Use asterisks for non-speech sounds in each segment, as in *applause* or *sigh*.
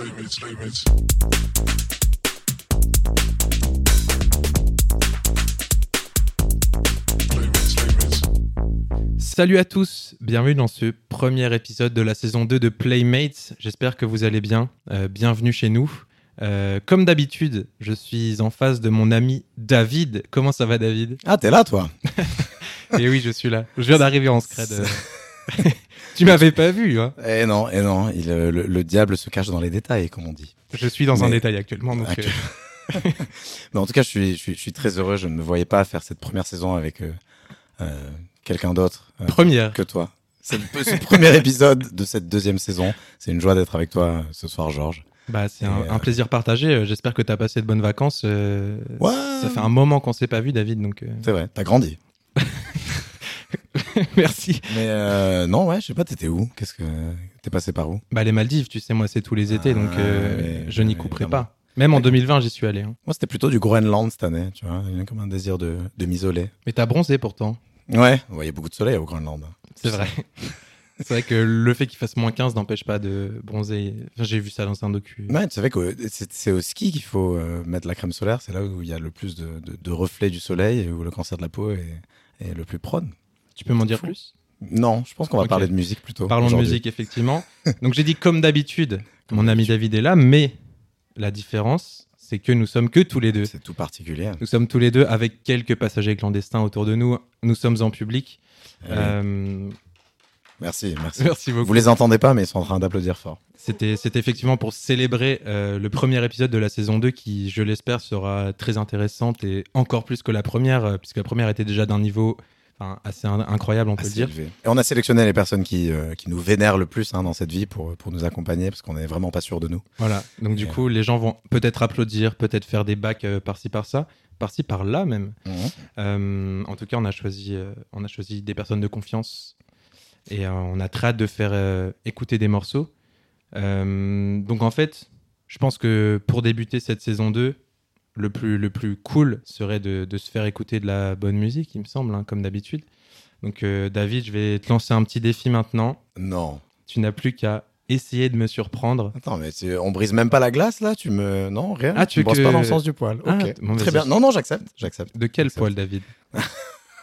Playmates, playmates. Playmates, playmates. Salut à tous, bienvenue dans ce premier épisode de la saison 2 de Playmates. J'espère que vous allez bien. Euh, bienvenue chez nous. Euh, comme d'habitude, je suis en face de mon ami David. Comment ça va, David? Ah, t'es là, toi? *laughs* Et oui, je suis là. Je viens d'arriver en scred. *laughs* *laughs* tu m'avais pas vu, hein Eh non, eh non, il, euh, le, le diable se cache dans les détails, comme on dit. Je suis dans un détail actuellement, donc euh, *laughs* Mais en tout cas, je suis, je suis, je suis très heureux. Je ne me voyais pas faire cette première saison avec euh, euh, quelqu'un d'autre première. que toi. C'est le ce premier épisode de cette deuxième saison. C'est une joie d'être avec toi ce soir, Georges. Bah, c'est un, un plaisir partagé. J'espère que tu as passé de bonnes vacances. Ouais. Ça fait un moment qu'on s'est pas vu, David, donc C'est vrai, t'as grandi. *laughs* merci. Mais euh, non, ouais, je sais pas, t'étais où? Qu'est-ce que t'es passé par où? Bah, les Maldives, tu sais, moi, c'est tous les étés, Ah, donc euh, je n'y couperai pas. Même en 2020, j'y suis allé. hein. Moi, c'était plutôt du Groenland cette année, tu vois. Il y a comme un désir de, de m'isoler. Mais t'as bronzé pourtant. Ouais, ouais, il y a beaucoup de soleil au Groenland. C'est vrai. *laughs* C'est vrai que le fait qu'il fasse moins 15 n'empêche pas de bronzer. Enfin, J'ai vu ça dans un docu. Ouais, tu savais que c'est au ski qu'il faut euh, mettre la crème solaire. C'est là où il y a le plus de, de, de reflets du soleil et où le cancer de la peau est, est le plus prône. Tu peux m'en dire fou. plus? Non, je pense qu'on va parler de musique plutôt. Parlons de musique, effectivement. *laughs* Donc j'ai dit comme d'habitude, mon ami. David est là, mais la différence, c'est que nous sommes que tous les deux. C'est tout particulier. Nous sommes tous les deux avec quelques passagers clandestins autour de nous. Nous sommes en public. Eh Euh, Merci, merci. merci beaucoup. Vous les entendez pas, mais ils sont en train d'applaudir fort. C'était c'était effectivement pour célébrer euh, le premier épisode de la saison 2 qui, je l'espère, sera très intéressante et encore plus que la première, euh, puisque la première était déjà d'un niveau enfin, assez in- incroyable, on peut le dire. élevé. Et on a sélectionné les personnes qui, euh, qui nous vénèrent le plus hein, dans cette vie pour, pour nous accompagner parce qu'on est vraiment pas sûr de nous. Voilà. Donc du coup, les gens vont peut-être applaudir, peut-être faire des bacs euh, par-ci par-ça, par-ci par-là même. Euh, en tout cas, on a choisi, euh, on a choisi des personnes de confiance et euh, on a très hâte de faire euh, écouter des morceaux. Euh, donc en fait, je pense que pour débuter cette saison 2, le plus, le plus cool serait de, de se faire écouter de la bonne musique, il me semble, hein, comme d'habitude. Donc euh, David, je vais te lancer un petit défi maintenant. Non. Tu n'as plus qu'à essayer de me surprendre. Attends, mais on brise même pas la glace là Tu me. Non, rien. Ah, tu brosses que- pas dans le sens du poil. Ah, bon, Très bien. Non, non, j'accepte. J'accepte. De quel poil, David? *laughs*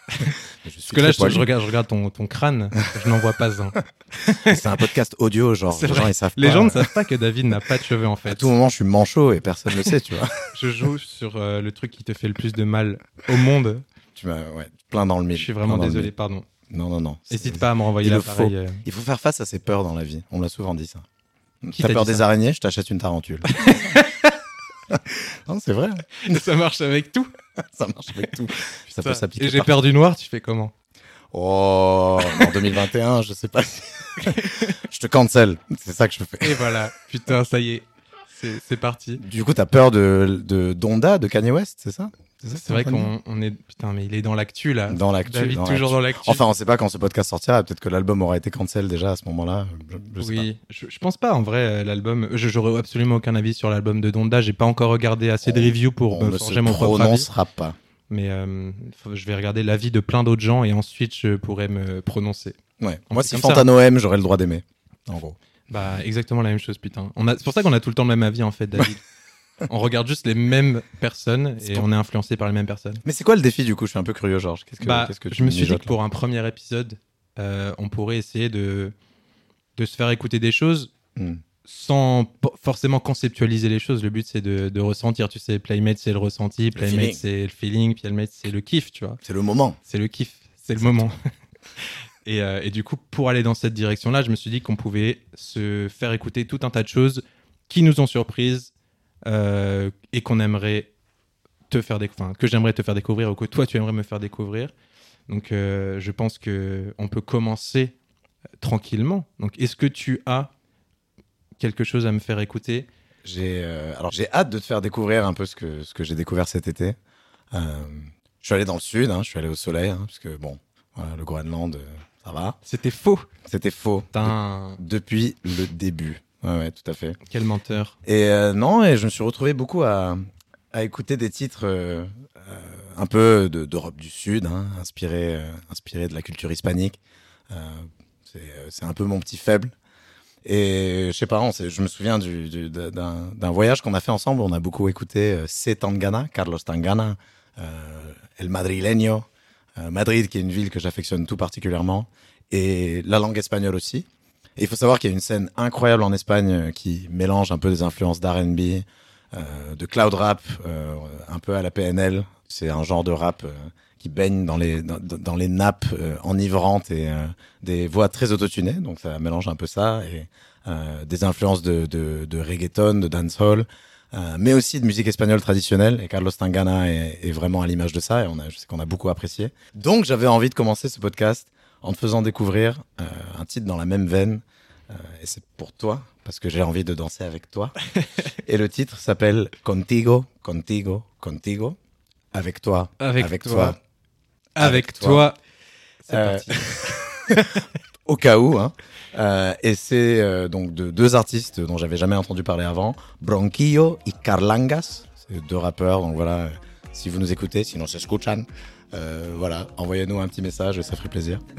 *laughs* Je suis Parce que là, je, je regarde, je regarde ton, ton crâne, je n'en vois pas un. C'est un podcast audio, genre. *laughs* Les gens, ils savent Les pas. gens ne savent pas que David n'a pas de cheveux en À fait. tout moment, je suis manchot et personne ne le sait, tu vois. *laughs* Je joue sur euh, le truc qui te fait le plus de mal au monde. tu m'as, ouais, plein dans le Je mille. suis plein vraiment désolé, pardon. Non, non, non. N'hésite pas à me renvoyer l'appareil. faut. euh. Il faut faire face à ses peurs dans la vie. On l'a souvent dit, ça. T'as t'a peur des araignées, je t'achète une tarentule. non, c'est vrai. Ça marche avec tout. *laughs* Ça marche avec tout. Ça peut s'appliquer. Et j'ai partout. peur du noir, tu fais comment? Oh, en 2021, je sais pas si. *laughs* je te cancel. C'est ça que je fais. Et voilà, putain, ça y est, c'est c'est parti. Du coup, t'as peur de, de Donda, de Kanye West, c'est ça? C'est vrai qu'on on est. Putain, mais il est dans l'actu là. Dans l'actu. David, dans toujours l'actu. dans l'actu. Enfin, on sait pas quand ce podcast sortira. Peut-être que l'album aura été cancel déjà à ce moment-là. Je, je sais oui, je, je pense pas en vrai l'album. Je j'aurais absolument aucun avis sur l'album de Donda. J'ai pas encore regardé assez de On- reviews pas. pour On me ne forger mon propre avis. prononcera pas. Mais euh, faut- je vais regarder l'avis de plein d'autres gens et ensuite je pourrais me prononcer. Ouais. On Moi, si. Fantano aime, j'aurais le droit d'aimer. En gros. Bah exactement la même chose putain. On a c'est pour ça qu'on a tout le temps le même avis en fait David. *laughs* on regarde juste les mêmes personnes et on est influencé par les mêmes personnes. Mais c'est quoi le défi du coup? Je suis un peu curieux, Georges. Qu'est-ce que, bah qu'est-ce que tu je me suis dit que pour un premier épisode euh, on pourrait essayer de de se faire écouter des choses Hmm. sans po- forcément conceptualiser les choses. Le but c'est de, de ressentir. Tu sais, Playmate c'est le ressenti, Playmate c'est le feeling, Playmate c'est le kiff, tu vois. C'est le moment. C'est le kiff, c'est le moment. *laughs* et, euh, et du coup, pour aller dans cette direction-là, je me suis dit qu'on pouvait se faire écouter tout un tas de choses qui nous ont surprises euh, et qu'on aimerait te faire déc- enfin, que j'aimerais te faire découvrir ou que toi tu aimerais me faire découvrir. Donc, euh, je pense que on peut commencer tranquillement. Donc, est-ce que tu as quelque chose à me faire écouter? J'ai euh, alors j'ai hâte de te faire découvrir un peu ce que ce que j'ai découvert cet été. Je suis allé dans le sud, hein, je suis allé au soleil, hein, parce que bon, voilà, le Groenland, ça va. C'était faux. C'était faux de- depuis le début. Ouais, ouais, tout à fait. quel menteur. Et euh, non, et je me suis retrouvé beaucoup à, à écouter des titres euh, euh, un peu de- d'Europe du Sud, hein, inspirés, euh, de la culture hispanique. C'est un peu mon petit faible. Et je sais pas, on je me souviens du- du- d'un voyage qu'on a fait ensemble. On a beaucoup écouté C. Tangana, Carlos Tangana, El Madrileño, Madrid, qui est une ville que j'affectionne tout particulièrement, et la langue espagnole aussi. Et il faut savoir qu'il y a une scène incroyable en Espagne euh, qui mélange un peu des influences d'R&B, euh, de cloud rap, euh, un peu à la PNL. C'est un genre de rap euh, qui baigne dans les dans, les nappes euh, enivrantes et des voix très autotunées. Donc ça mélange un peu ça et des influences de, de, de reggaeton, de dancehall, mais aussi de musique espagnole traditionnelle. Et Carlos Tangana est, est vraiment à l'image de ça. Et on a, je sais qu'on a beaucoup apprécié. Donc j'avais envie de commencer ce podcast en te faisant découvrir euh, un titre dans la même veine. Euh, et c'est pour toi, parce que j'ai envie de danser avec toi. *laughs* et le titre s'appelle Contigo, Contigo, Contigo. Avec toi, Avec, toi. toi. Avec, Avec toi. toi. C'est Euh, parti. *laughs* au cas où. Hein. Euh, et c'est euh, donc de deux artistes dont j'avais jamais entendu parler avant, Bronquillo et Carlangas. C'est deux rappeurs, donc voilà. euh, Si vous nous écoutez, sinon c'est escuchan. Euh, voilà, envoyez-nous un petit message, ça ferait plaisir. *laughs*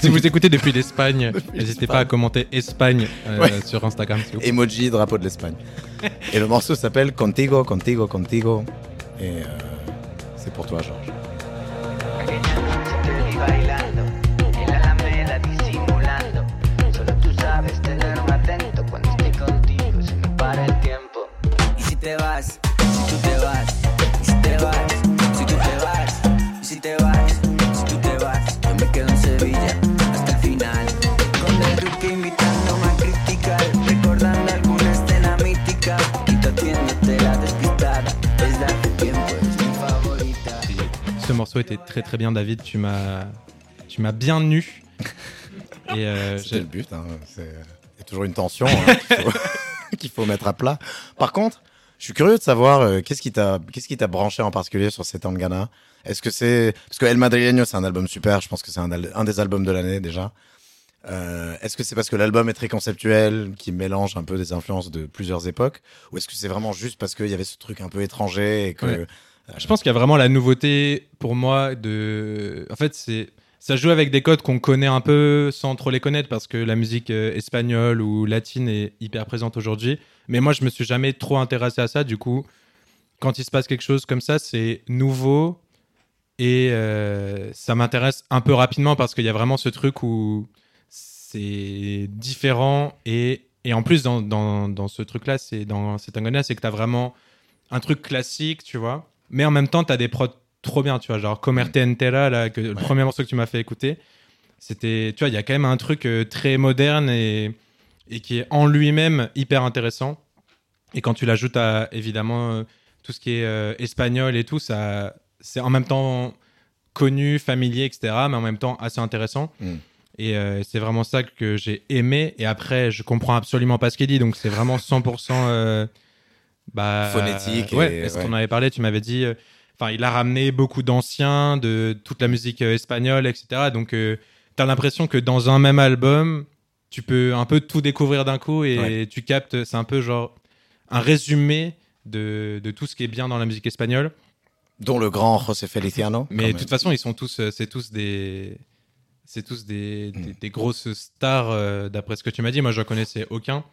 Si vous écoutez depuis l'Espagne, n'hésitez pas à commenter Espagne euh, Ouais. sur Instagram. vous. Emoji, drapeau de l'Espagne. Et le morceau s'appelle Contigo, Contigo, Contigo. Et euh, c'est pour toi, Georges. Morceau était très très bien, David. Tu m'as, tu m'as bien nu. *laughs* Et euh, C'était le but. hein. C'est- Il y a toujours une tension hein, qu'il faut... *laughs* qu'il faut mettre à plat. Par contre, je suis curieux de savoir euh, qu'est-ce qui t'a qu'est-ce qui t'a branché en particulier sur cet Tangana. Est-ce que c'est parce que El Madrileño c'est un album super. Je pense que c'est un, al- un des albums de l'année déjà. Euh, est-ce que c'est parce que l'album est très conceptuel, qui mélange un peu des influences de plusieurs époques, ou est-ce que c'est vraiment juste parce qu'il y avait ce truc un peu étranger et que Ouais. Je pense qu'il y a vraiment la nouveauté pour moi de. En fait, c'est ça joue avec des codes qu'on connaît un peu sans trop les connaître parce que la musique euh, espagnole ou latine est hyper présente aujourd'hui. Mais moi, je me suis jamais trop intéressé à ça. Du coup, quand il se passe quelque chose comme ça, c'est nouveau et euh, ça m'intéresse un peu rapidement parce qu'il y a vraiment ce truc où c'est différent et, et en plus dans, dans, dans ce truc-là, c'est dans cet angona, c'est que tu as vraiment un truc classique, tu vois, mais en même temps, tu as des prods trop bien, tu vois, genre Comerte Entera, là, que, le premier morceau que tu m'as fait écouter, c'était, tu vois, il y a quand même un truc euh, très moderne et, et qui est en lui-même hyper intéressant. Et quand tu l'ajoutes à, évidemment, euh, tout ce qui est euh, espagnol et tout, ça, c'est en même temps connu, familier, etc., mais en même temps assez intéressant. Mm. Et euh, c'est vraiment ça que j'ai aimé. Et après, je comprends absolument pas ce qu'il dit, donc c'est vraiment 100% euh, bah, Phonétique et- ouais, est-ce qu'on ouais. avait parlé Tu m'avais dit. euh, Enfin, il a ramené beaucoup d'anciens, de toute la musique euh, espagnole, etc. Donc, tu as l'impression que dans un même album, tu peux un peu tout découvrir d'un coup et Ouais. tu captes. C'est un peu genre un résumé de, de tout ce qui est bien dans la musique espagnole. dont le grand José Feliciano. Mais de toute façon, ils sont tous, euh, c'est tous des, c'est tous des, des, des grosses stars euh, d'après ce que tu m'as dit. Moi, je connaissais aucun.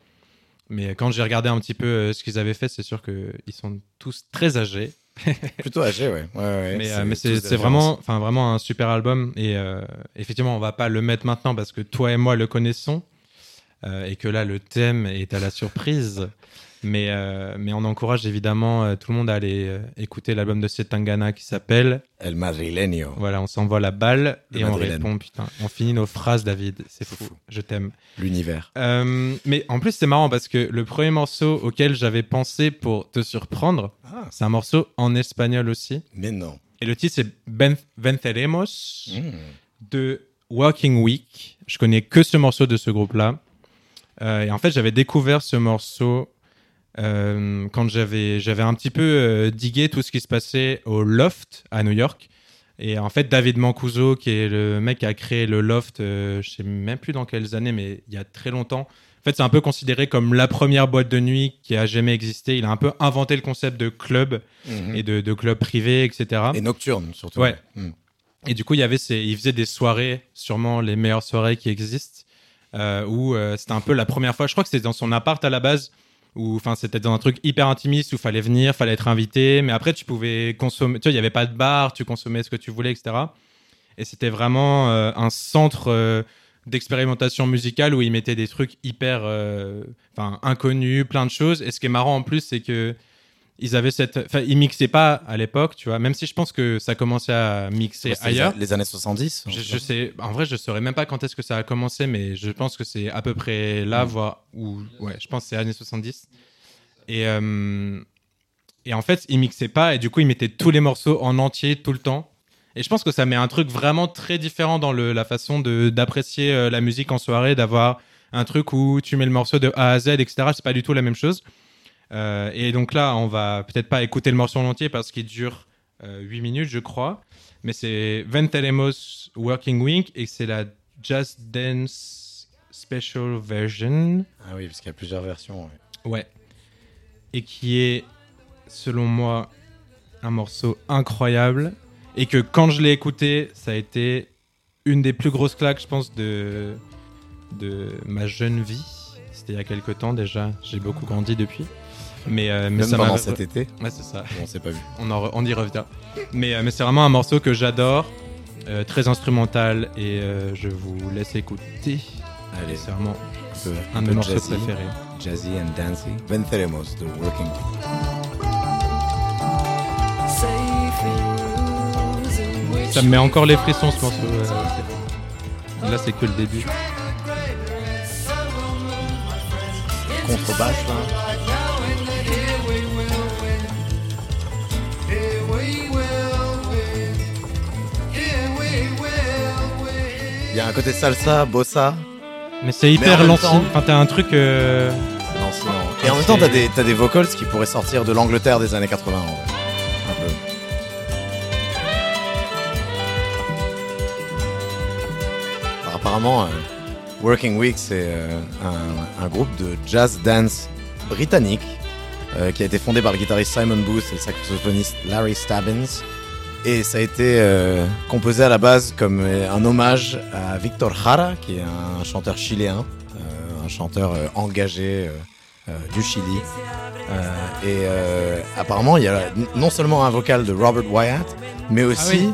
Mais quand j'ai regardé un petit peu euh, ce qu'ils avaient fait, c'est sûr qu'ils sont tous très âgés. *laughs* plutôt âgé, ouais. ouais, ouais mais c'est euh, mais c'est vraiment, enfin vraiment un super album. Et euh, effectivement, on va pas le mettre maintenant parce que toi et moi le connaissons euh, et que là le thème est à la surprise. Mais euh, mais on encourage évidemment euh, tout le monde à aller euh, écouter l'album de Setangana qui s'appelle El Madrileño. Voilà, on s'envoie la balle Le et on répond putain. On finit nos phrases, David. C'est fou. Fou. Je t'aime. L'univers. Mais en plus, c'est marrant parce que le premier morceau auquel j'avais pensé pour te surprendre, Ah, c'est un morceau en espagnol aussi. mais non. Et le titre, c'est Ben- Venceremos Mm. de Walking Week. Je connais que ce morceau de ce groupe-là. Et en fait, j'avais découvert ce morceau euh, quand j'avais j'avais un petit peu euh, digué tout ce qui se passait au Loft à New York. Et en fait, David Mancuso, qui est le mec qui a créé le Loft, euh, je sais même plus dans quelles années, mais il y a très longtemps. En fait, c'est un peu considéré comme la première boîte de nuit qui a jamais existé. Il a un peu inventé le concept de club Mhm. et de, de club privé, etc. Et nocturne, surtout. Ouais. Mm. Et du coup, il y avait ces, il faisait des soirées, sûrement les meilleures soirées qui existent, euh, où euh, c'était un peu la première fois. Je crois que c'était dans son appart à la base, où c'était dans un truc hyper intimiste où fallait venir, fallait être invité, mais après tu pouvais consommer. Tu vois, il y avait pas de bar, tu consommais ce que tu voulais, etc. Et c'était vraiment euh, un centre euh, d'expérimentation musicale où ils mettaient des trucs hyper, euh, inconnus, plein de choses. Et ce qui est marrant en plus, c'est que ils avaient cette, enfin ils mixaient pas à l'époque, tu vois. Même si je pense que ça commençait à mixer ailleurs. Les années 70 Je, je sais, en vrai, je saurais même pas quand est-ce que ça a commencé, mais je pense que c'est à peu près là, voire ou ouais, je pense que c'est années 70. Et euh, et en fait, ils mixaient pas et du coup, ils mettaient tous les morceaux en entier tout le temps. Et je pense que ça met un truc vraiment très différent dans le, la façon de d'apprécier euh, la musique en soirée, d'avoir un truc où tu mets le morceau de A à Z, etc. C'est pas du tout la même chose. Euh, et donc là, on va peut-être pas écouter le morceau en entier parce qu'il dure euh, 8 minutes, je crois. Mais c'est Venteremos Working Week et c'est la Just Dance Special Version. Ah oui, parce qu'il y a plusieurs versions. ouais. Ouais. Et qui est, selon moi, un morceau incroyable. Et que quand je l'ai écouté, ça a été une des plus grosses claques, je pense, de, de ma jeune vie. C'était il y a quelques temps déjà. J'ai beaucoup grandi depuis. Mais, euh, mais Même ça pendant cet été, Ouais, c'est ça. on s'est pas vu. On, en re- on y revient. Mais, euh, mais c'est vraiment un morceau que j'adore. euh, très instrumental. Et euh, je vous laisse écouter. Allez, C'est vraiment un peu, un de peu mes morceaux jazzy, préférés. Jazzy and dancey. Venceremos de Working. Ça me met encore les frissons ce morceau. Là, c'est que le début. Contrebasse, là. Y a un côté salsa, bossa. Mais c'est hyper lancé. temps- Enfin, t'as un truc. euh, Non, sinon- Et en même temps, t'as des, t'as des vocals qui pourraient sortir de l'Angleterre des années 80. en vrai. Un peu. Alors, apparemment, euh, Working Week, c'est euh, un, un groupe de jazz dance britannique euh, qui a été fondé par le guitariste Simon Booth et le saxophoniste Larry Stabbins. Et ça a été euh, composé à la base comme euh, un hommage à Victor Jara, qui est un chanteur chiléen, euh, un chanteur euh, engagé du Chili. Et apparemment, il y a non seulement un vocal de Robert Wyatt, mais aussi,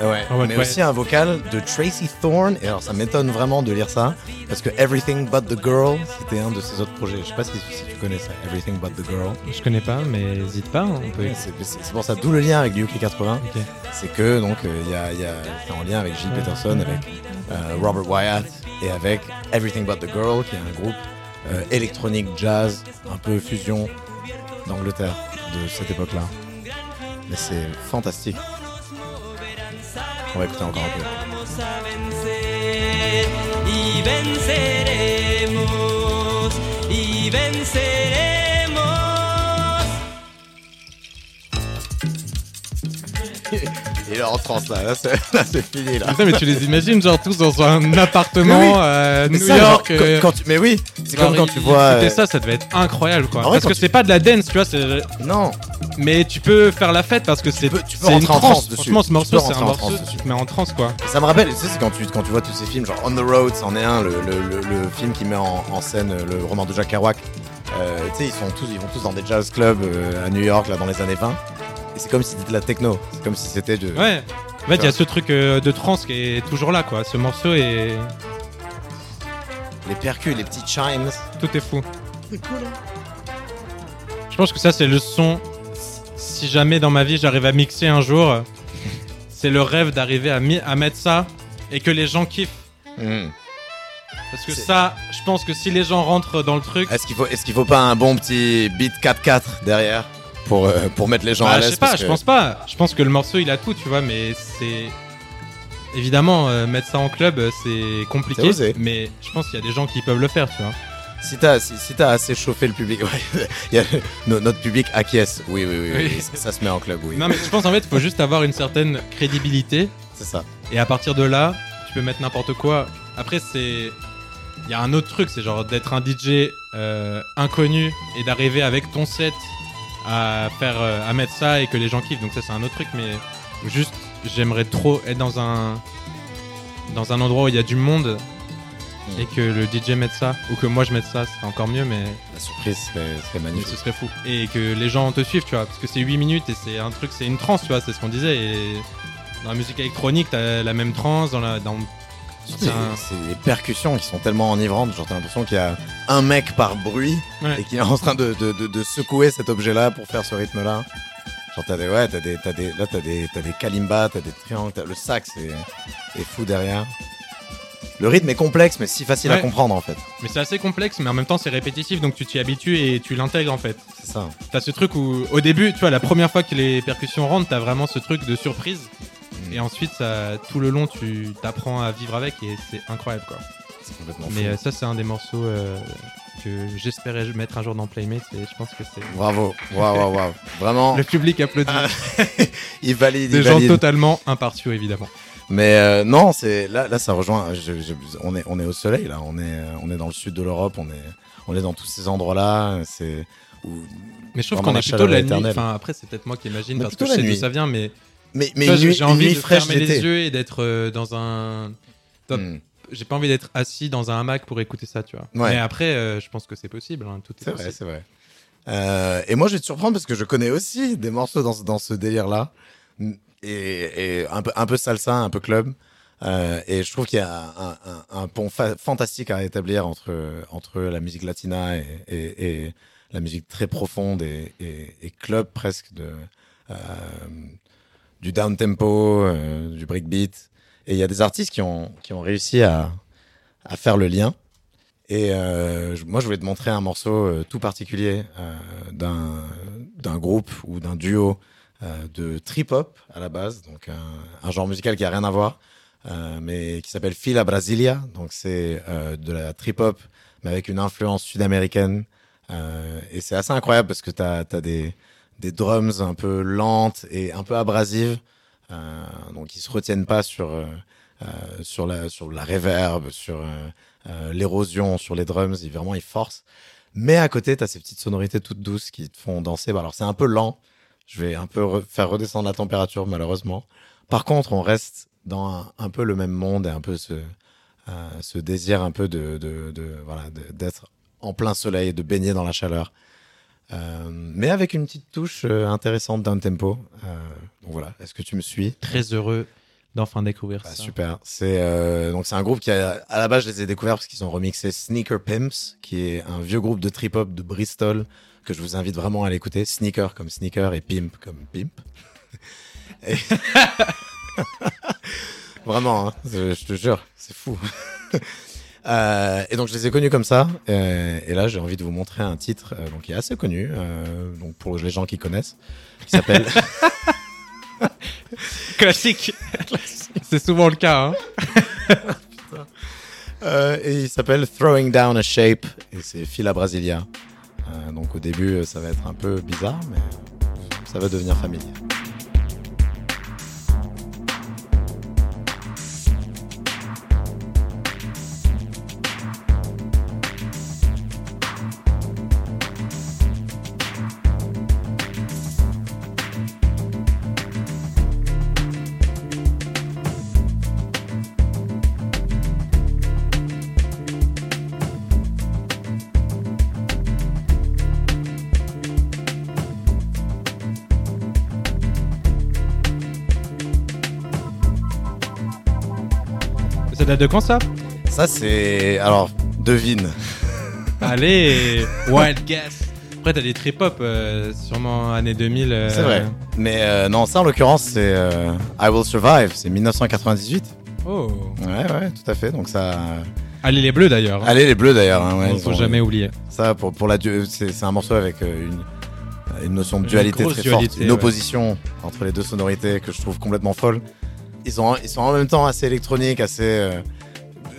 ouais, Robert mais Wyatt. aussi un vocal de Tracy Thorn. Et alors, ça m'étonne vraiment de lire ça, parce que Everything But the Girl, c'était un de ses autres projets. Je sais pas si, si tu connais ça, Everything But the Girl. Je connais pas, mais hésite pas. On peut. C'est pour ça, d'où le lien avec UK 80. Ok. C'est que donc euh, il y a, y a- c'est en lien avec Gilles Peterson, avec euh, Robert Wyatt et avec Everything But the Girl, qui est un groupe euh, électronique jazz, un peu fusion d'Angleterre de cette époque-là. Mais c'est fantastique. On va écouter encore un peu. *laughs* Il est en transe là, là c'est fini là. Putain, mais tu les imagines, genre tous dans un appartement à Mais New York. quand- euh, quand tu- mais oui, c'est comme quand tu vois. euh, ça, ça devait être incroyable, quoi. Parce que c'est pas de la dance, tu vois. Non, Mais tu peux faire la fête parce que c'est tu peux rentrer en transe. dessus. Franchement, ce morceau, c'est un morceau tu te mets en transe, quoi. Ça me rappelle, tu sais, c'est quand tu, quand tu vois tous ces films, genre On the Road, c'en est un, le, film qui met en, scène euh, le roman de Jack Kerouac. Euh, tu sais, ils, sont tous, ils vont tous dans des jazz clubs euh, à New York, là, dans les années 20. Et c'est comme si c'était de la techno. C'est comme si c'était de. Ouais. En fait, il y a ce truc euh, de trance qui est toujours là, quoi. Ce morceau est. Les percus, les petits chimes. Tout est fou. Je pense que ça, c'est le son. Si jamais dans ma vie j'arrive à mixer un jour, c'est le rêve d'arriver à, mi- à mettre ça et que les gens kiffent. Hmm. Parce que C'est- ça, je pense que si les gens rentrent dans le truc. Est-ce qu'il faut, est-ce qu'il faut pas un bon petit beat 4-4 derrière? Pour, euh, pour mettre les gens Bah, à je l'aise sais pas, je pense pas. Je pense que le morceau il a tout, tu vois, mais c'est. Évidemment, euh, mettre ça en club, euh, c'est compliqué. Osé. Mais je pense qu'il y a des gens qui peuvent le faire, tu vois. Si t'as si, si assez chauffé le public, *laughs* ouais, il y a- no- notre public acquiesce. Oui, oui, oui, oui, Oui. ça, ça se met en club, oui. Non, mais je pense en fait, il faut juste avoir une certaine crédibilité. C'est ça. Et à partir de là, tu peux mettre n'importe quoi. Après, c'est. Il y a un autre truc, c'est genre d'être un DJ euh, inconnu et d'arriver avec ton set à faire euh, à mettre ça et que les gens kiffent. Donc ça, c'est un autre truc, mais juste, j'aimerais trop être dans un dans un endroit où il y a du monde et que le DJ mette ça, ou que moi je mette ça, c'est encore mieux, mais, La surprise serait, serait mais magnifique. ce serait fou. Et que les gens te suivent, tu vois, parce que c'est 8 minutes et c'est un truc, c'est une transe, tu vois, c'est ce qu'on disait. Et dans la musique électronique, t'as la même transe, dans la. Dans... Les percussions qui sont tellement enivrantes. Genre, t'as l'impression qu'il y a un mec par bruit Ouais. et qui est en train de, de, de, de secouer cet objet-là pour faire ce rythme-là. Genre, t'as des, ouais, t'as des, t'as des, là, t'as des, t'as des kalimbas, t'as des triangles, t'as- le sax est, est fou derrière. Le rythme est complexe, mais si facile à comprendre, en fait. Mais c'est assez complexe, mais en même temps c'est répétitif, donc tu t'y habitues et tu l'intègres en fait. C'est ça. T'as ce truc où, au début, tu vois, la première fois que les percussions rentrent, t'as vraiment ce truc de surprise. Et ensuite, ça, tout le long, tu t'apprends à vivre avec et c'est incroyable quoi. C'est complètement Mais fou. euh, ça, c'est un des morceaux euh, que j'espérais mettre un jour dans Playmate et je pense que c'est. Bravo. Waouh, waouh. Vraiment, Le public applaudit. Ah, *laughs* il valide, Des il gens valide. totalement impartiaux, évidemment. Mais euh, non, c'est là, là, ça rejoint. je- je- on est, on est au soleil là. On est, on est dans le sud de l'Europe. On est, on est dans tous ces endroits-là. C'est où- Mais je trouve qu'on est plutôt la nuit. Enfin, après, c'est peut-être moi qui imagine parce que je sais d'où ça vient, mais. Mais, mais j'ai envie nuit de fraîche fermer les yeux et d'être euh, dans un. Hmm. J'ai pas envie d'être assis dans un hamac pour écouter ça, tu vois. Ouais. Mais après, euh, je pense que c'est possible. hein, tout est, C'est vrai, possible. c'est vrai. Euh, et moi, je vais te surprendre parce que je connais aussi des morceaux dans, ce- dans ce délire-là. Et, et un, peu, un peu salsa, un peu club. Euh, et je trouve qu'il y a un, un- un pont fa- fantastique à établir entre, entre la musique latina et, et- et la musique très profonde et, et- et club presque de, euh, du down tempo, euh, du breakbeat. Et il y a des artistes qui ont, qui ont réussi à, à faire le lien. Et euh, moi, je voulais te montrer un morceau euh, tout particulier euh, d'un d'un groupe ou d'un duo euh, de trip-hop à la base, donc un, un genre musical qui a rien à voir, mais qui s'appelle Fila Brasilia. Donc c'est de la trip-hop, mais avec une influence sud-américaine. Et c'est assez incroyable parce que tu as, des, des drums un peu lentes et un peu abrasives, euh, donc ils se retiennent pas sur, euh, euh, sur, la, sur la reverb, sur... l'érosion sur les drums, ils, vraiment ils forcent. Mais à côté, tu as ces petites sonorités toutes douces qui te font danser. Bah, alors c'est un peu lent, je vais un peu re- faire redescendre la température malheureusement. Par contre, on reste dans un, peu le même monde et un peu ce, ce désir un peu de, de, voilà d'être en plein soleil, de baigner dans la chaleur. Euh, mais avec une petite touche euh, intéressante d'un tempo. Euh, donc voilà, est-ce que tu me suis? Très heureux d'enfin découvrir bah, ça. super. C'est donc c'est un groupe qui a, à la base je les ai découverts parce qu'ils ont remixé Sneaker Pimps, qui est un vieux groupe de trip hop de Bristol que je vous invite vraiment à l'écouter. Sneaker comme sneaker et pimp comme pimp. *laughs* Et- *laughs* vraiment, hein, je, je te jure, c'est fou. *laughs* Euh, et donc je les ai connus comme ça. euh, et là j'ai envie de vous montrer un titre euh, donc qui est assez connu, euh, donc pour les gens qui connaissent, qui s'appelle *laughs* Classique. c'est souvent le cas. Hein. *laughs* Euh, et il s'appelle Throwing Down a Shape et c'est Fila Brasilia. Euh, donc au début ça va être un peu bizarre mais ça va devenir familier. Ça date de quand ça Ça c'est alors devine. *laughs* Allez, Wild Guess. Après, t'as des trip-hop, euh, sûrement années 2000. euh, C'est vrai. Mais euh, non ça en l'occurrence c'est euh, I Will Survive, c'est 1998. Oh. Ouais ouais tout à fait donc ça. Allez, les bleus d'ailleurs. Allez les bleus d'ailleurs. Hein, ouais, Faut ils ont- jamais oublier. Ça, pour, pour la du- c'est c'est un morceau avec euh, une, une notion de Une dualité grosse très dualité, forte, une ouais. opposition entre les deux sonorités que je trouve complètement folle. Ils, ont, ils sont en même temps assez électroniques, assez, euh,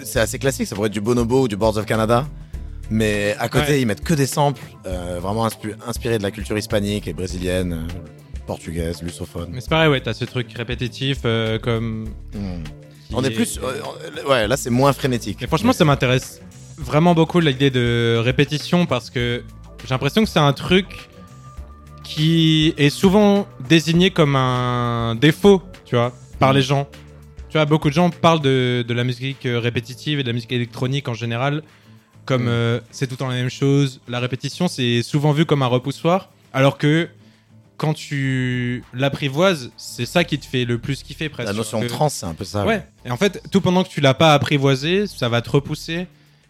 c'est assez classique. Ça pourrait être du Bonobo ou du Boards of Canada. Mais à côté, Ouais. ils mettent que des samples euh, vraiment inspi- inspirés de la culture hispanique et brésilienne, euh, portugaise, lusophone. Mais c'est pareil, ouais, t'as ce truc répétitif euh, comme. Hmm. qui On est plus. euh, on- ouais, là, c'est moins frénétique. Et franchement, ça m'intéresse vraiment beaucoup l'idée de répétition parce que j'ai l'impression que c'est un truc qui est souvent désigné comme un défaut, tu vois, par les gens. Tu vois, beaucoup de gens parlent de, de la musique euh, répétitive et de la musique électronique en général comme Mm. euh, c'est tout le temps la même chose. La répétition, c'est souvent vu comme un repoussoir, alors que quand tu l'apprivoises, c'est ça qui te fait le plus kiffer presque. La notion de Que- trans, c'est un peu ça. Ouais. Et en fait, tout pendant que tu l'as pas apprivoisé, ça va te repousser.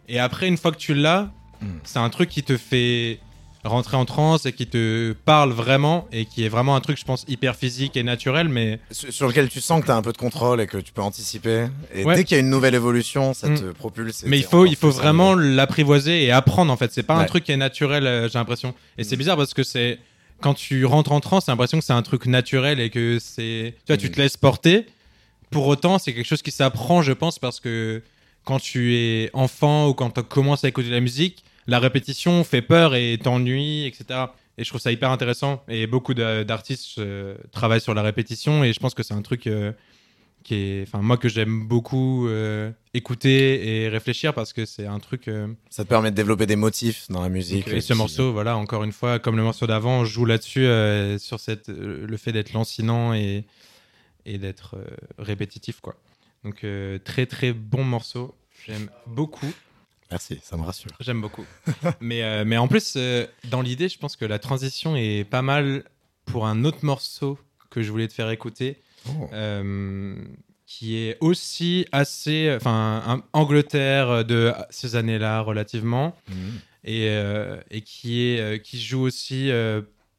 Et après, une fois que tu l'as, Mm. c'est un truc qui te fait rentrer en transe et qui te parle vraiment et qui est vraiment un truc, je pense, hyper physique et naturel. Mais Sur lequel tu sens que tu as un peu de contrôle et que tu peux anticiper. Et Ouais. dès qu'il y a une nouvelle évolution, ça Mm. te propulse. Mais il faut, il faut vraiment l'apprivoiser et apprendre en fait. C'est pas un truc qui est naturel, euh, j'ai l'impression. Et c'est Mm. bizarre parce que c'est quand tu rentres en transe, t'as l'impression que c'est un truc naturel et que c'est. Tu vois, tu Mm. te laisses porter. Pour autant, c'est quelque chose qui s'apprend, je pense, parce que quand tu es enfant ou quand tu commences à écouter de la musique, la répétition fait peur et t'ennuie, etc. Et je trouve ça hyper intéressant. Et beaucoup d'artistes euh, travaillent sur la répétition et je pense que c'est un truc. euh, qui est, enfin moi que j'aime beaucoup euh, écouter et réfléchir parce que c'est un truc. Ça te permet de développer des motifs dans la musique. et ce morceau, voilà, encore une fois, comme le morceau d'avant, joue là-dessus sur cette, le fait d'être lancinant et et d'être répétitif, quoi. Donc très très bon morceau. J'aime beaucoup. Merci, ça me rassure. J'aime beaucoup. *laughs* mais, euh, mais en plus, euh, dans l'idée, je pense que la transition est pas mal pour un autre morceau que je voulais te faire écouter. Oh. Euh, qui est aussi assez, enfin, Angleterre de ces années-là relativement, Mhm. et, et qui est, qui joue aussi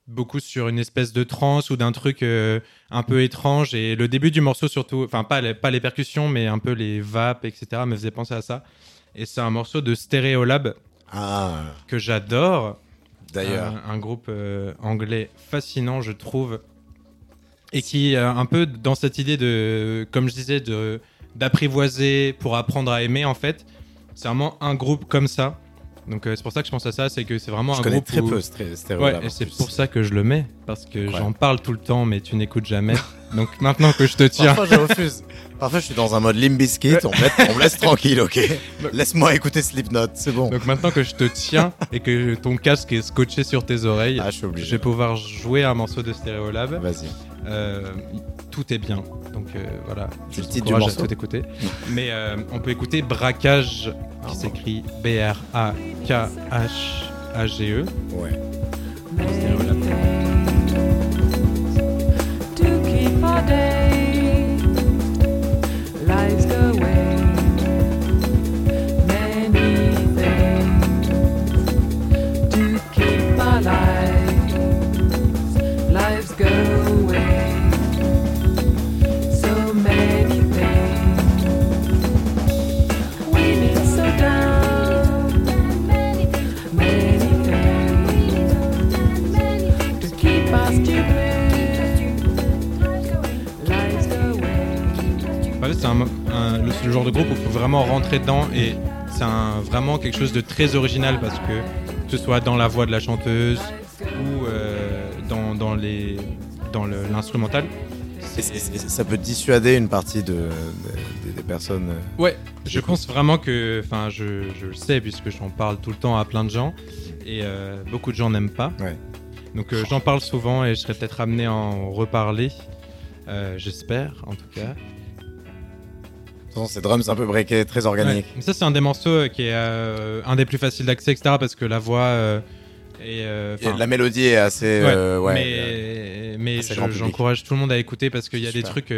beaucoup sur une espèce de trance ou d'un truc euh, un peu étrange. Et le début du morceau surtout, enfin pas les, pas les percussions, mais un peu les vapes, etc. me faisait penser à ça. Et c'est un morceau de Stereolab Ah, que j'adore. d'ailleurs. Un, un groupe euh, anglais fascinant, je trouve. Et qui est un peu dans cette idée de, comme je disais, de d'apprivoiser pour apprendre à aimer, en fait. C'est vraiment un groupe comme ça. Donc euh, c'est pour ça que je pense à ça, c'est que c'est vraiment Je un connais groupe très où- peu Stéréo Ouais, et c'est pour ça que je le mets, parce que j'en parle tout le temps, mais tu n'écoutes jamais. Donc maintenant que je te *laughs* tiens, Parfois, je refuse. *laughs* Parfois, je suis dans un mode Limbiskit. On, me laisse- on me laisse tranquille, ok *laughs* Laisse-moi écouter Slipknot, c'est bon. donc maintenant que je te tiens et que ton casque est scotché sur tes oreilles, Ah, je suis je obligé. vais pouvoir jouer un morceau de Stereolab. Vas-y. Euh, tout est bien. Donc euh, voilà, C'est je le titre du t'encourage à morceau tout écouter. *laughs* Mais euh, on peut écouter Braquage, Ah, qui bon. s'écrit B-R-A-K-H-A-G-E. Ouais. Stereolab. to keep our days, genre de groupe où il faut vraiment rentrer dedans et c'est vraiment quelque chose de très original parce que que ce soit dans la voix de la chanteuse ou euh, dans, dans les dans le- l'instrumental. Ça peut dissuader une partie de, de- des- des personnes. euh, Ouais, je pense vraiment que, enfin, je, je le sais puisque j'en parle tout le temps à plein de gens et euh, beaucoup de gens n'aiment pas. Ouais. Donc euh, j'en parle souvent et je serais peut-être amené à en reparler. J'espère, en tout cas. Ces drums un peu breakés, très organiques. Ouais. Mais ça, c'est un des morceaux euh, qui est euh, un des plus faciles d'accès, etc. Parce que la voix euh, euh, Et la mélodie est assez. ouais, mais mais je- j'encourage tout le monde à écouter parce qu'il y a des trucs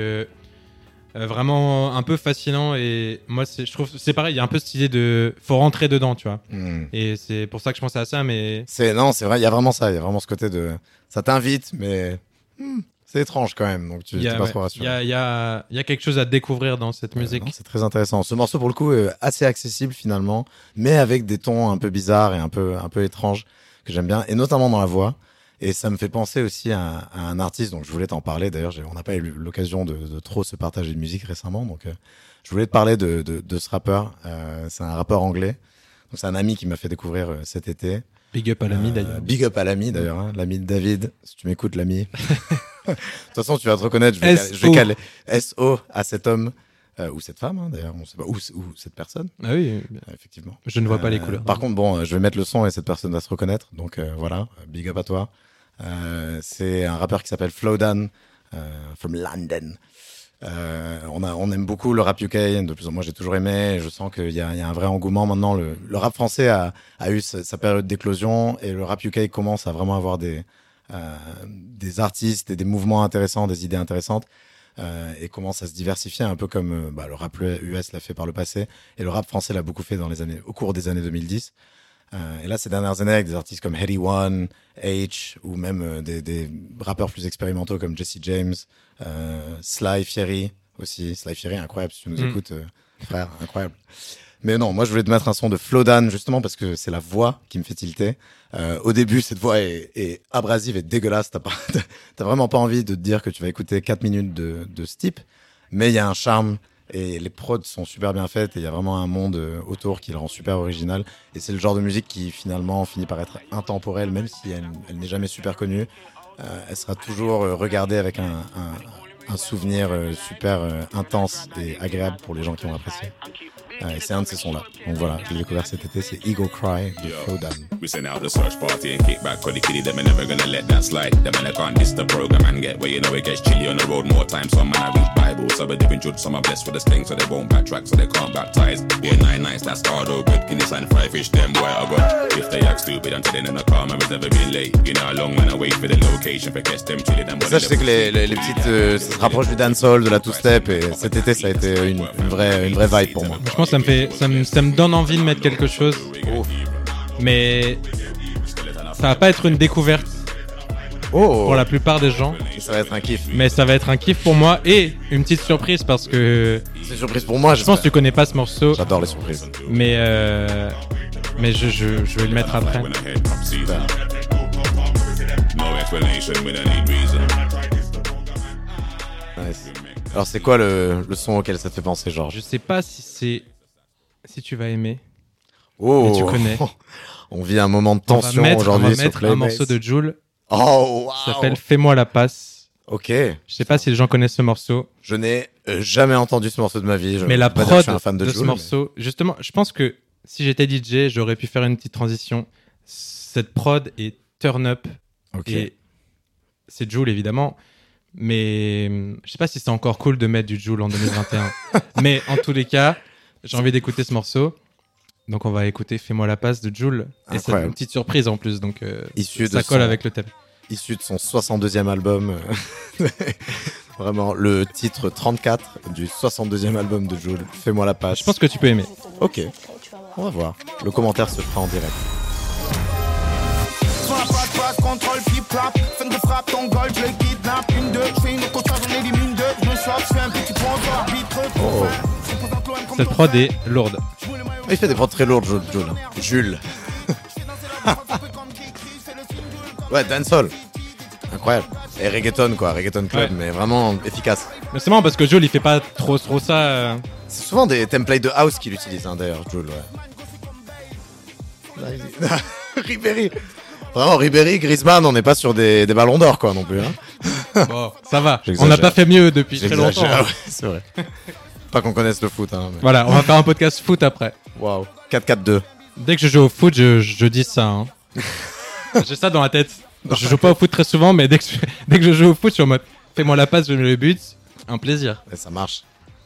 vraiment un peu fascinants et moi c'est je trouve c'est pareil il y a un peu cette idée de faut rentrer dedans tu vois Hmm. et c'est pour ça que je pensais à ça mais C'est non, c'est vrai, il y a vraiment ça, il y a vraiment ce côté de ça t'invite, mais hmm, c'est étrange quand même, donc tu y, a, pas ouais, trop il rassuré. y, a, il y, a, il y a quelque chose à découvrir dans cette musique c'est très intéressant. Ce morceau pour le coup est assez accessible finalement, mais avec des tons un peu bizarres et un peu un peu étranges que j'aime bien, et notamment dans la voix. Et ça me fait penser aussi à, à un artiste, donc je voulais t'en parler. D'ailleurs, on n'a pas eu l'occasion de, de trop se partager de musique récemment, donc euh, je voulais te parler de, de, de ce rappeur. Euh, c'est un rappeur anglais. Donc c'est un ami qui m'a fait découvrir euh, cet été. big up à l'ami Euh, d'ailleurs Big up à l'ami d'ailleurs, hein, l'ami de David. Si tu m'écoutes, l'ami. *laughs* de toute façon, tu vas te reconnaître. Je vais, caler- je vais caler SO à cet homme euh, ou cette femme, hein, d'ailleurs, on sait pas, ou, ou cette personne, ah oui euh, effectivement. je ne vois pas les Euh, couleurs Par contre, bon, je vais mettre le son et cette personne va se reconnaître. Donc voilà, big up à toi. C'est un rappeur qui s'appelle Flowdan from London. Euh, on, a, on aime beaucoup le rap UK. De plus en moi, j'ai toujours aimé. Je sens qu'il y, a il y a un vrai engouement maintenant. Le, le rap français a, a eu sa, sa période d'éclosion et le rap UK commence à vraiment avoir des, des artistes et des mouvements intéressants, des idées intéressantes. euh, et commence à se diversifier un peu comme euh, bah, le rap US l'a fait par le passé et le rap français l'a beaucoup fait dans les années, au cours des années 2010. Euh, et là, ces dernières années, avec des artistes comme Heady One, H, ou même euh, des, des rappeurs plus expérimentaux comme Jesse James, euh, Sly Fierry aussi. Sly Fierry, incroyable, si tu nous Mm. écoutes, euh, frère, incroyable. Mais non, moi je voulais te mettre un son de Flowdan justement parce que c'est la voix qui me fait tilter. Euh, au début, cette voix est, est abrasive et dégueulasse. T'as pas, *laughs* t'as vraiment pas envie de te dire que tu vas écouter 4 minutes de, de ce type. Mais il y a un charme et les prods sont super bien faites et il y a vraiment un monde euh, autour qui le rend super original. Et c'est le genre de musique qui finalement finit par être intemporelle, même si elle, n'est jamais super connue. Euh, elle sera toujours euh, regardée avec un, un, un souvenir euh, super intense et agréable pour les gens qui ont apprécié. Et c'est un de ces sons-là. Donc voilà, je l'ai découvert cet été, c'est Eagle Cry de Flowdan. We send out the search party and kick back, cause the kiddie, them ain't never gonna let that slide. Them man, I can't diss the program and get where you know it gets chilly on the road more time. Some man, I read Bible, some are different judge, some are blessed with a sting, so they won't backtrack, so they can't baptize. Yeah, nine nights, that's hard, oh good. Guinness and fried fish, them boy, I got. If they act stupid until then in the car, man, never been late. You know how long when I wait for the location, for catch them chilling, them Ça, je sais que les, les, les petites, euh, ça se rapproche du dancehall, de la two-step, et cet été, ça a été une, une vraie, une vraie vibe pour moi. Ça me fait, ça me, ça me donne envie de mettre quelque chose. Mais ça va pas être une découverte Oh, pour la plupart des gens. ça va être un kiff. Mais ça va être un kiff pour moi et une petite surprise parce que C'est une surprise pour moi, je pense que tu connais pas ce morceau. J'adore les surprises. Mais euh, mais je, je, je vais le mettre après. Nice. Alors, c'est quoi le, le son auquel ça te fait penser, Georges Je sais pas si c'est si tu vas aimer. Oh, Mais tu connais. *laughs* On vit un moment de On va tension mettre, on va aujourd'hui mettre un morceau de Joule. Oh, Ça wow. s'appelle Fais-moi la passe. Ok. Je sais pas si les gens connaissent ce morceau, Je n'ai euh, jamais entendu ce morceau de ma vie. Je mais la dire prod je suis un fan de, ce morceau, justement, je pense que si j'étais DJ, j'aurais pu faire une petite transition. Cette prod est turn up Ok. et c'est Joule évidemment. Mais hum, je sais pas si c'est encore cool de mettre du Joule en 2021. *laughs* mais en tous les cas, j'ai envie d'écouter ce morceau. Donc on va écouter Fais-moi la passe de Joule. Et c'est une petite surprise en plus. Donc euh, Issu de ça colle son- avec le thème. issu de son 62e album. euh, Vraiment, le titre 34 du 62e album de Jul. Fais-moi la passe. Je pense que tu peux aimer. Ok. On va voir. Le commentaire se fera en direct. Contrôle, flip flap. Fin de frappe, ton goal, je le kidnappe. Une, deux, je fais une coach, j'en élimine deux. Je me swap, je fais un petit point d'arbitre. Oh. Cette prod est lourde. Il fait des prods très lourdes, Jul. Jul. Jules. *laughs* ouais, dancehall. Incroyable. Et reggaeton, quoi. Reggaeton club, Ouais. mais vraiment efficace. Mais c'est marrant parce que Joule il fait pas trop trop ça. euh, C'est souvent des templates de house qu'il utilise, hein, d'ailleurs, Jules, ouais. *laughs* Ribéry. Vraiment, Ribéry, Griezmann, on n'est pas sur des, des ballons d'or, quoi, non plus. Hein. Bon, ça va. *laughs* On J'exagère. n'a pas fait mieux depuis très longtemps. J'exagère, hein. ouais, c'est vrai. Pas qu'on connaisse le foot, hein. mais- Voilà, on va faire un podcast foot après. Waouh. 4-4-2. Dès que je joue au foot, je, je dis ça. hein. *laughs* J'ai ça dans la tête. Je joue pas au foot très souvent, mais dès que je, *laughs* dès que je joue au foot, je suis en mode fais-moi la passe, je mets le but. Un plaisir. Et ça marche.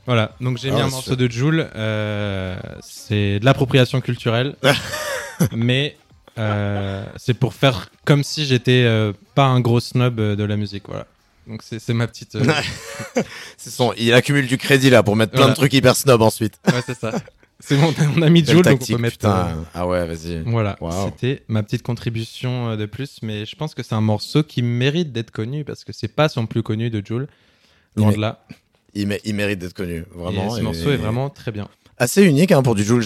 Voilà, donc j'ai Ah, mis un c'est morceau de Joule. euh, c'est de l'appropriation culturelle. *laughs* mais euh, c'est pour faire comme si j'étais euh, pas un gros snob de la musique. Voilà. Donc c'est ma petite. euh, *laughs* son, il accumule du crédit, là, pour mettre plein Voilà. de trucs hyper snob ensuite. *laughs* ouais, c'est ça. C'est bon, on a mis Joule, donc on peut mettre. putain. euh, Ah ouais, vas-y. Voilà, c'était ma petite contribution euh, de plus, mais je pense que c'est un morceau qui mérite d'être connu parce que c'est pas son plus connu de Joule, loin de là. Il, mé- il mérite d'être connu, vraiment. et ce et- morceau est vraiment très bien. assez unique hein, pour du Joule.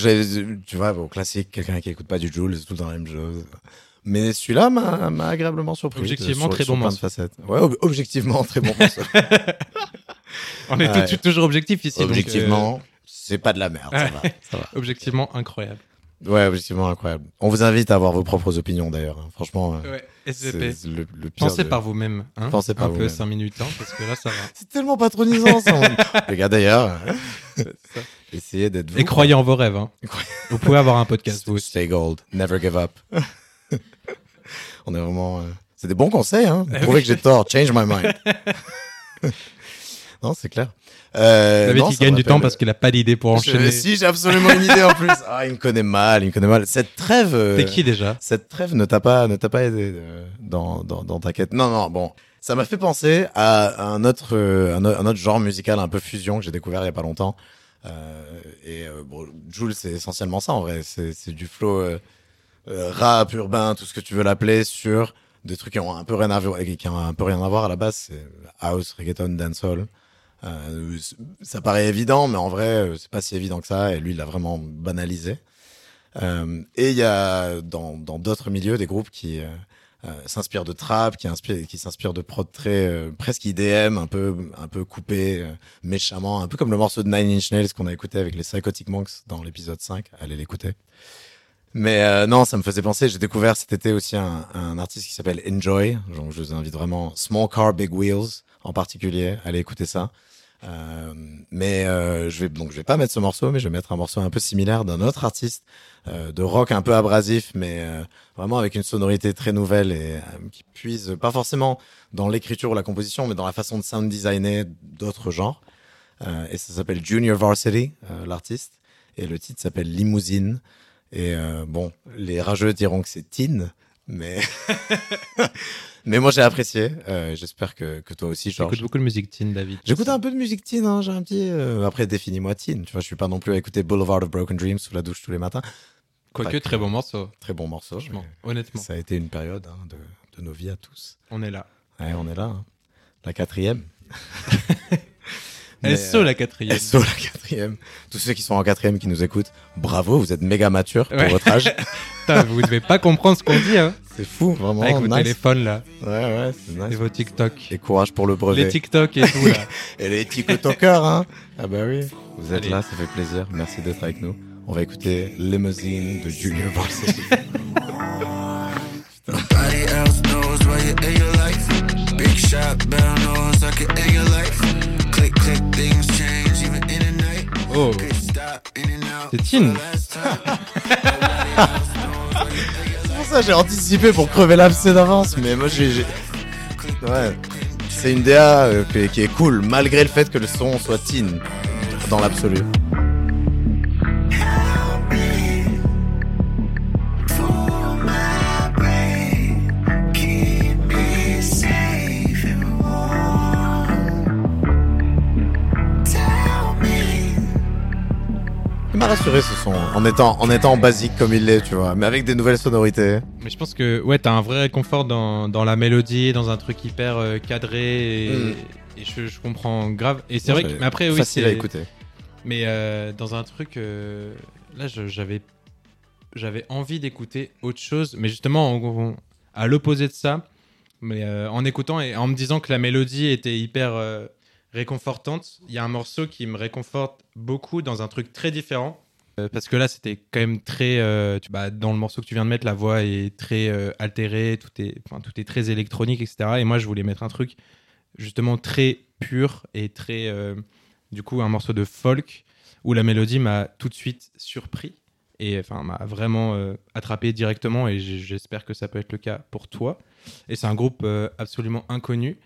Tu vois, au classique, quelqu'un qui écoute pas du Joule, c'est tout le temps la même chose. Mais celui-là m'a agréablement surpris. Objectivement, sur- très sur bon morceau. Ouais, ob- objectivement, très bon morceau. *laughs* On est Ouais. toujours objectif ici. donc, euh, objectivement, c'est pas de la merde. Ça va, ça va. objectivement incroyable. Ouais, objectivement, incroyable. On vous invite à avoir vos propres opinions d'ailleurs. hein. Franchement, euh, Ouais, c'est SVP. le, le pire. Pensez de- par vous-même. Hein Pensez par Un peu vous-même. 5 minutes ans, parce que là, ça va. *laughs* C'est tellement patronisant, ça. Les gars, d'ailleurs, *laughs* essayez d'être vous. Et croyez en vos rêves. Hein. Vous pouvez avoir un podcast, vous. Stay gold, never give up. On est vraiment. euh, C'est des bons conseils, hein. Vous prouvez que j'ai tort. Change my mind. *laughs* Non, c'est clair. Euh, David non, qui gagne du temps parce qu'il a pas d'idée pour Je- enchaîner. Si, j'ai absolument une idée en plus. Ah, il me connaît mal, il me connaît mal. Cette trêve. euh, T'es qui déjà? Cette trêve ne t'a pas, ne t'a pas aidé euh, dans, dans, dans ta quête? Non, non, bon. Ça m'a fait penser à un autre, euh, un, autre genre musical un peu fusion que j'ai découvert il y a pas longtemps. Euh, et euh, bon, Joule, c'est essentiellement ça en vrai. C'est, c'est du flow euh, rap, urbain, tout ce que tu veux l'appeler, sur des trucs qui ont un peu rien à voir, qui ont un peu rien à voir à la base. C'est house, reggaeton, dancehall. Euh, ça paraît évident, mais en vrai, euh, c'est pas si évident que ça. Et lui, il l'a vraiment banalisé. Euh, et il y a dans dans d'autres milieux des groupes qui euh, s'inspirent de trap, qui qui s'inspirent de prod très presque IDM, un peu un peu coupé méchamment, un peu comme le morceau de Nine Inch Nails qu'on a écouté avec les Psychotic Monks dans l'épisode 5. Allez l'écouter. Mais euh, non, ça me faisait penser. J'ai découvert cet été aussi un, un artiste qui s'appelle Enjoy. Donc je vous invite vraiment Small Car Big Wheels en particulier. Allez écouter ça. Euh, mais euh, je vais donc je vais pas mettre ce morceau, mais je vais mettre un morceau un peu similaire d'un autre artiste euh, de rock un peu abrasif, mais euh, vraiment avec une sonorité très nouvelle et euh, qui puise pas forcément dans l'écriture ou la composition, mais dans la façon de sound designer d'autres genres. Et ça s'appelle Junior Varsity, l'artiste, et le titre s'appelle Limousine. Et euh, bon, les rageux diront que c'est teen, mais *laughs* mais moi j'ai apprécié. Euh, J'espère que, que toi aussi, Georges. J'écoute beaucoup de musique teen, David. J'écoute un peu de musique teen, hein, j'ai un petit. euh, Après, définis-moi teen. Tu vois, je suis pas non plus à écouter Boulevard of Broken Dreams sous la douche tous les matins. Quoique, très bon morceau. Très bon morceau. Franchement, honnêtement, Ça a été une période hein, de, de nos vies à tous. on est là. Ouais, on est là. hein. La quatrième. *laughs* Mais, SO la quatrième. SO la quatrième. Tous ceux qui sont en quatrième qui nous écoutent, bravo, vous êtes méga matures pour Ouais. votre âge. *laughs* Putain, vous devez pas comprendre ce qu'on dit, hein. C'est fou, vraiment. Avec vos nice. téléphones là, Ouais, ouais, c'est et nice. vos TikTok. Et courage pour le brevet. Les TikTok et tout là. *laughs* Et les TikTokers, hein. Ah bah oui. Vous êtes Allez. là, ça fait plaisir. Merci d'être avec nous. On va écouter Limousine de Junior Varsity. *laughs* Nobody else knows why you're in your life. Big shot, bell knows I can in your life. Oh, c'est time. *laughs* C'est pour ça que j'ai anticipé pour crever l'abcès d'avance, mais moi j'ai. Ouais. C'est une DA euh, qui, est- cool, malgré le fait que le son soit teen dans l'absolu. Rassuré ce son, en étant, en étant basique comme il l'est, tu vois, mais avec des nouvelles sonorités. Mais je pense que ouais, t'as un vrai réconfort dans, dans la mélodie, dans un truc hyper euh, cadré. Et, Mm. et je, je comprends grave. Et c'est vrai que. Mais après, oui, Facile à écouter. Mais euh, dans un truc, euh, là, j'avais, j'avais envie d'écouter autre chose, mais justement, en- à l'opposé de ça, mais en écoutant et en me disant que la mélodie était hyper réconfortante, il y a un morceau qui me réconforte beaucoup dans un truc très différent. Euh, parce que là, c'était quand même très. euh, bah, dans le morceau que tu viens de mettre, la voix est très euh, altérée, tout est, tout est très électronique, etc. Et moi, je voulais mettre un truc justement très pur et très. du coup, un morceau de folk où la mélodie m'a tout de suite surpris et m'a vraiment attrapé directement. Et j'espère que ça peut être le cas pour toi. Et c'est un groupe absolument inconnu.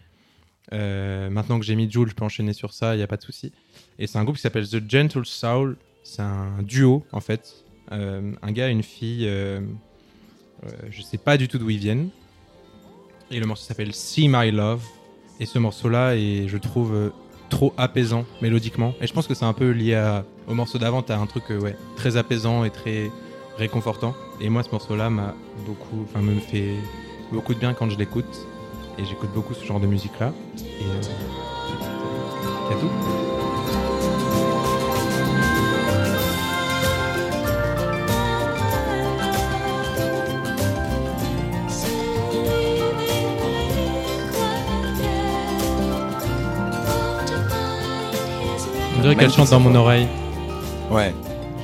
Maintenant que j'ai mis Jules, je peux enchaîner sur ça, il n'y a pas de souci. Et c'est un groupe qui s'appelle The Gentle Soul. C'est un duo, en fait. Euh, un gars et une fille. euh, euh, je sais pas du tout d'où ils viennent. Et le morceau s'appelle See My Love. Et ce morceau-là est, je trouve, trop apaisant mélodiquement. Et je pense que c'est un peu lié au morceau d'avant. T'as un truc ouais, très apaisant et très réconfortant. Et moi, ce morceau-là m'a beaucoup, enfin, me fait beaucoup de bien quand je l'écoute. Et j'écoute beaucoup ce genre de musique-là. Et euh, c'est tout. Dirait qu'elle chante dans mon oreille. Ouais.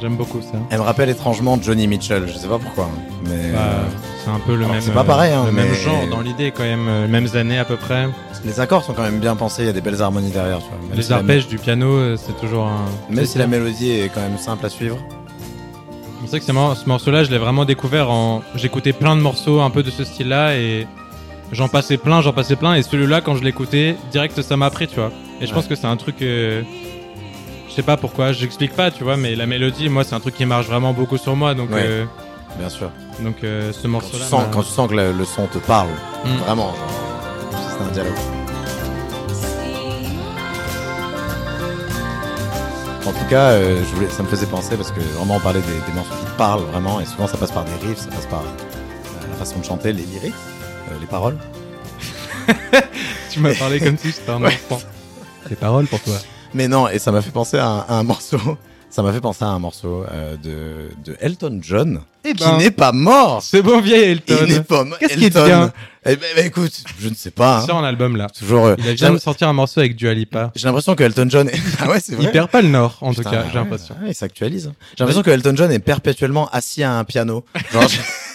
J'aime beaucoup ça. Elle me rappelle étrangement Johnny Mitchell, je sais pas pourquoi. Mais Bah, euh, c'est un peu le alors, même. c'est pas pareil, hein, le même mais- genre dans l'idée quand même, euh, mêmes années à peu près. les accords sont quand même bien pensés, il y a des belles harmonies derrière. Tu vois. Les la- arpèges du piano, euh, c'est toujours un. Même si la mélodie est quand même simple à suivre. C'est vrai que ce morceau-là, je l'ai vraiment découvert en. J'écoutais plein de morceaux un peu de ce style-là et j'en passais plein, j'en passais plein et celui-là, quand je l'écoutais, direct, ça m'a pris, tu vois. Et je pense que c'est un truc. euh, sais pas pourquoi, j'explique pas, tu vois, mais la mélodie, moi, c'est un truc qui marche vraiment beaucoup sur moi. Donc, Ouais. euh, Bien sûr. donc euh, ce morceau-là. quand tu sens que le, le son te parle, Mm. vraiment, c'était un dialogue. En tout cas, euh, je voulais, ça me faisait penser parce que vraiment on parlait des, des morceaux qui te parlent vraiment et souvent ça passe par des riffs, ça passe par euh, la façon de chanter, les lyrics, euh, les paroles. *laughs* Tu m'as parlé comme si j'étais un enfant. *laughs* Des paroles pour toi. Mais non, et ça m'a fait penser à un, à un morceau. Ça m'a fait penser à un morceau euh, de, de Elton John Eh qui ben, n'est pas mort. c'est bon vieil Elton. Il n'est pas mort. Qu'est-ce qu'il Elton. devient Eh ben, ben, écoute, je ne sais pas. hein. Sur un album là. Toujours. euh, Il a de sortir un morceau avec Dua Lipa. j'ai l'impression que Elton John. Est... *laughs* ah ouais, c'est vrai. Il perd pas le nord, en Putain, tout cas, ouais, j'ai l'impression. ouais, il s'actualise. hein. J'ai l'impression que Elton John est perpétuellement assis à un piano. Genre,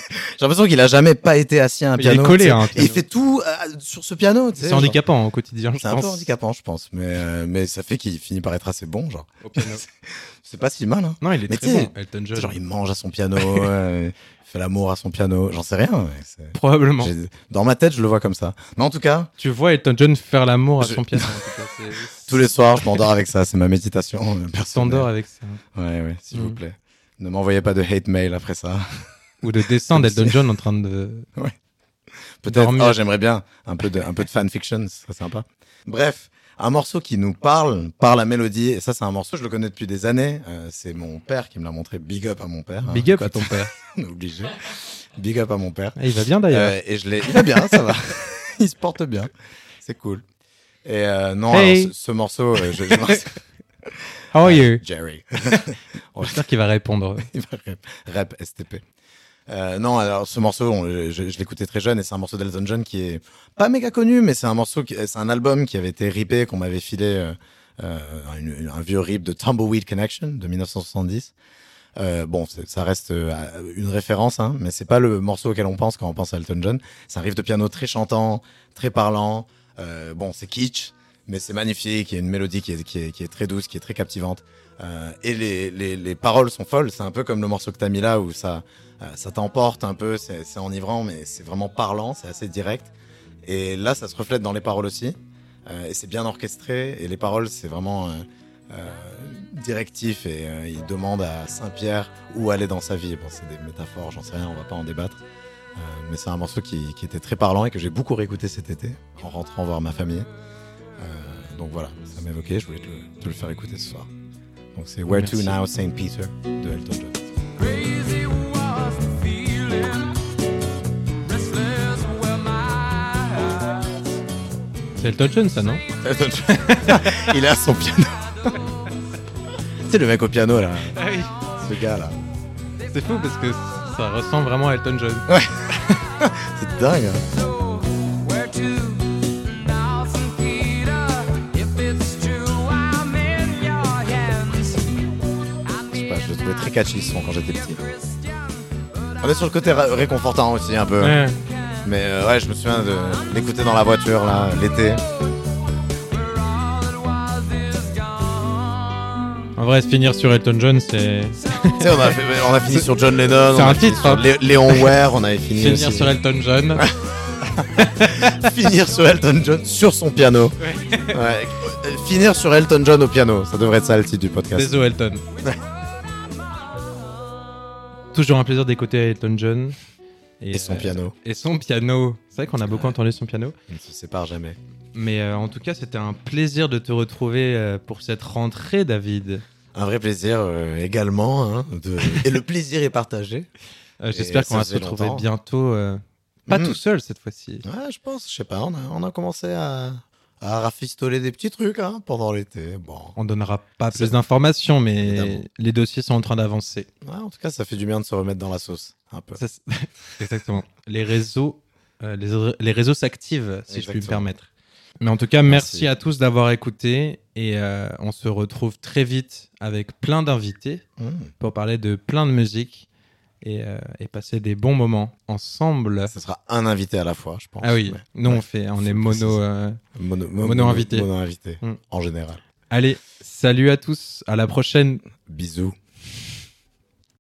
j'ai l'impression qu'il a jamais pas été assis à un Il est piano. collé à un Et piano. il fait tout euh, sur ce piano. C'est genre. handicapant au quotidien, je C'est un peu handicapant, je pense, mais euh, mais ça fait qu'il finit par être assez bon, genre. Au piano. *laughs* C'est pas si mal, hein. Non, il est Mais très bon, Elton John. Genre il mange à son piano, *laughs* euh, il fait l'amour à son piano, j'en sais rien. Probablement. Dans ma tête, je le vois comme ça. Mais en tout cas, Tu vois Elton John faire l'amour à Je- son piano. en tout cas, *laughs* c'est- tous les soirs, je m'endors avec ça. C'est ma méditation. Tu personnelle. t'endors avec ça. Ouais, ouais, s'il vous Mm. plaît. Ne m'envoyez pas de hate mail après ça. Ou de dessin d'Elton John en train de. *laughs* Peut-être. Dormir. Oh, j'aimerais bien un peu de un peu de fanfiction, ce serait sympa. Bref, un morceau qui nous parle par la mélodie. Et ça, c'est un morceau je le connais depuis des années. Euh, c'est mon père qui me l'a montré. Big up à mon père. hein. Big up à ton père. *laughs* On est obligé. Big up à mon père. Il va bien d'ailleurs. Euh, et je l'ai. Il va bien, ça va. *laughs* il se porte bien. C'est cool. Et euh, non, Hey. alors, ce, ce morceau, je, je- How are you? Jerry. J'espère qu'il va répondre. Il va rap, rap STP. Euh, non, alors ce morceau, je, l'écoutais très jeune et c'est un morceau d'Elton John qui est pas méga connu, mais c'est un morceau, c'est un album qui avait été ripé, qu'on m'avait filé euh, euh, un vieux rip de Tumbleweed Connection de 1970. Euh, bon, ça reste euh, une référence, hein, mais c'est pas le morceau auquel on pense quand on pense à Elton John. C'est un riff de piano très chantant, très parlant. Euh, bon, c'est kitsch, mais c'est magnifique. Il y a une mélodie qui est, qui est, qui est très douce, qui est très captivante. Euh, et les, les, les paroles sont folles. C'est un peu comme le morceau que t'as mis là où ça, euh, ça t'emporte un peu. C'est c'est enivrant, mais c'est vraiment parlant. C'est assez direct. Et là, ça se reflète dans les paroles aussi. Euh, et c'est bien orchestré. Et les paroles, c'est vraiment directif. Et il demande à Saint-Pierre où aller dans sa vie. Bon, c'est des métaphores, j'en sais rien, on va pas en débattre. Mais c'est un morceau qui, qui était très parlant et que j'ai beaucoup réécouté cet été en rentrant voir ma famille. Donc voilà, ça m'évoquait, je voulais te le faire écouter ce soir. Donc c'est Where to. Now Saint Peter de Elton John. C'est Elton John, ça, non? Elton John. *laughs* Il est à son piano. *laughs* c'est le mec au piano là, Ah oui. ce gars là. C'est fou parce que ça ressemble vraiment à Elton John. *laughs* C'est dingue. hein. Très catchy ce son quand j'étais petit. On est sur le côté réconfortant aussi un peu. Ouais. Mais euh, ouais, je me souviens de l'écouter dans la voiture là, l'été. En vrai, se finir sur Elton John, c'est. On a, fait- on a fini *laughs* sur John Lennon. C'est un titre, sur hein. Lé- Léon Ware, on avait fini Finir aussi. sur Elton John. *laughs* finir sur Elton John sur son piano. Ouais. Finir sur Elton John au piano, ça devrait être ça le titre du podcast. Désolé, Elton. *laughs* Toujours un plaisir d'écouter Elton John. Et son euh, piano. Et son piano. C'est vrai qu'on a beaucoup entendu son piano. Il ne se sépare jamais. Mais euh, en tout cas, c'était un plaisir de te retrouver euh, pour cette rentrée, David. Un vrai plaisir également. hein, de- *laughs* Et le plaisir est partagé. J'espère qu'on va se retrouver longtemps. bientôt. Pas Mhm. tout seul cette fois-ci. Ouais, je pense, je sais pas, on a, on a commencé à, à rafistoler des petits trucs hein, pendant l'été. Bon. On donnera pas plus d'informations, mais Évidemment. les dossiers sont en train d'avancer. Ouais, en tout cas, ça fait du bien de se remettre dans la sauce. Un peu. Ça, *laughs* Exactement. Les réseaux, euh, les, les réseaux s'activent, si je puis me permettre. Mais en tout cas, merci, Merci. à tous d'avoir écouté et euh, on se retrouve très vite avec plein d'invités Mmh. pour parler de plein de musique et, euh, et passer des bons moments ensemble. Ce sera un invité à la fois, je pense. Ah oui, Ouais. nous Ouais. on fait, on est mono. euh, Mono, mo- Mono invité. Mono invité, Mm. en général. Allez, salut à tous, à la prochaine. Bisous.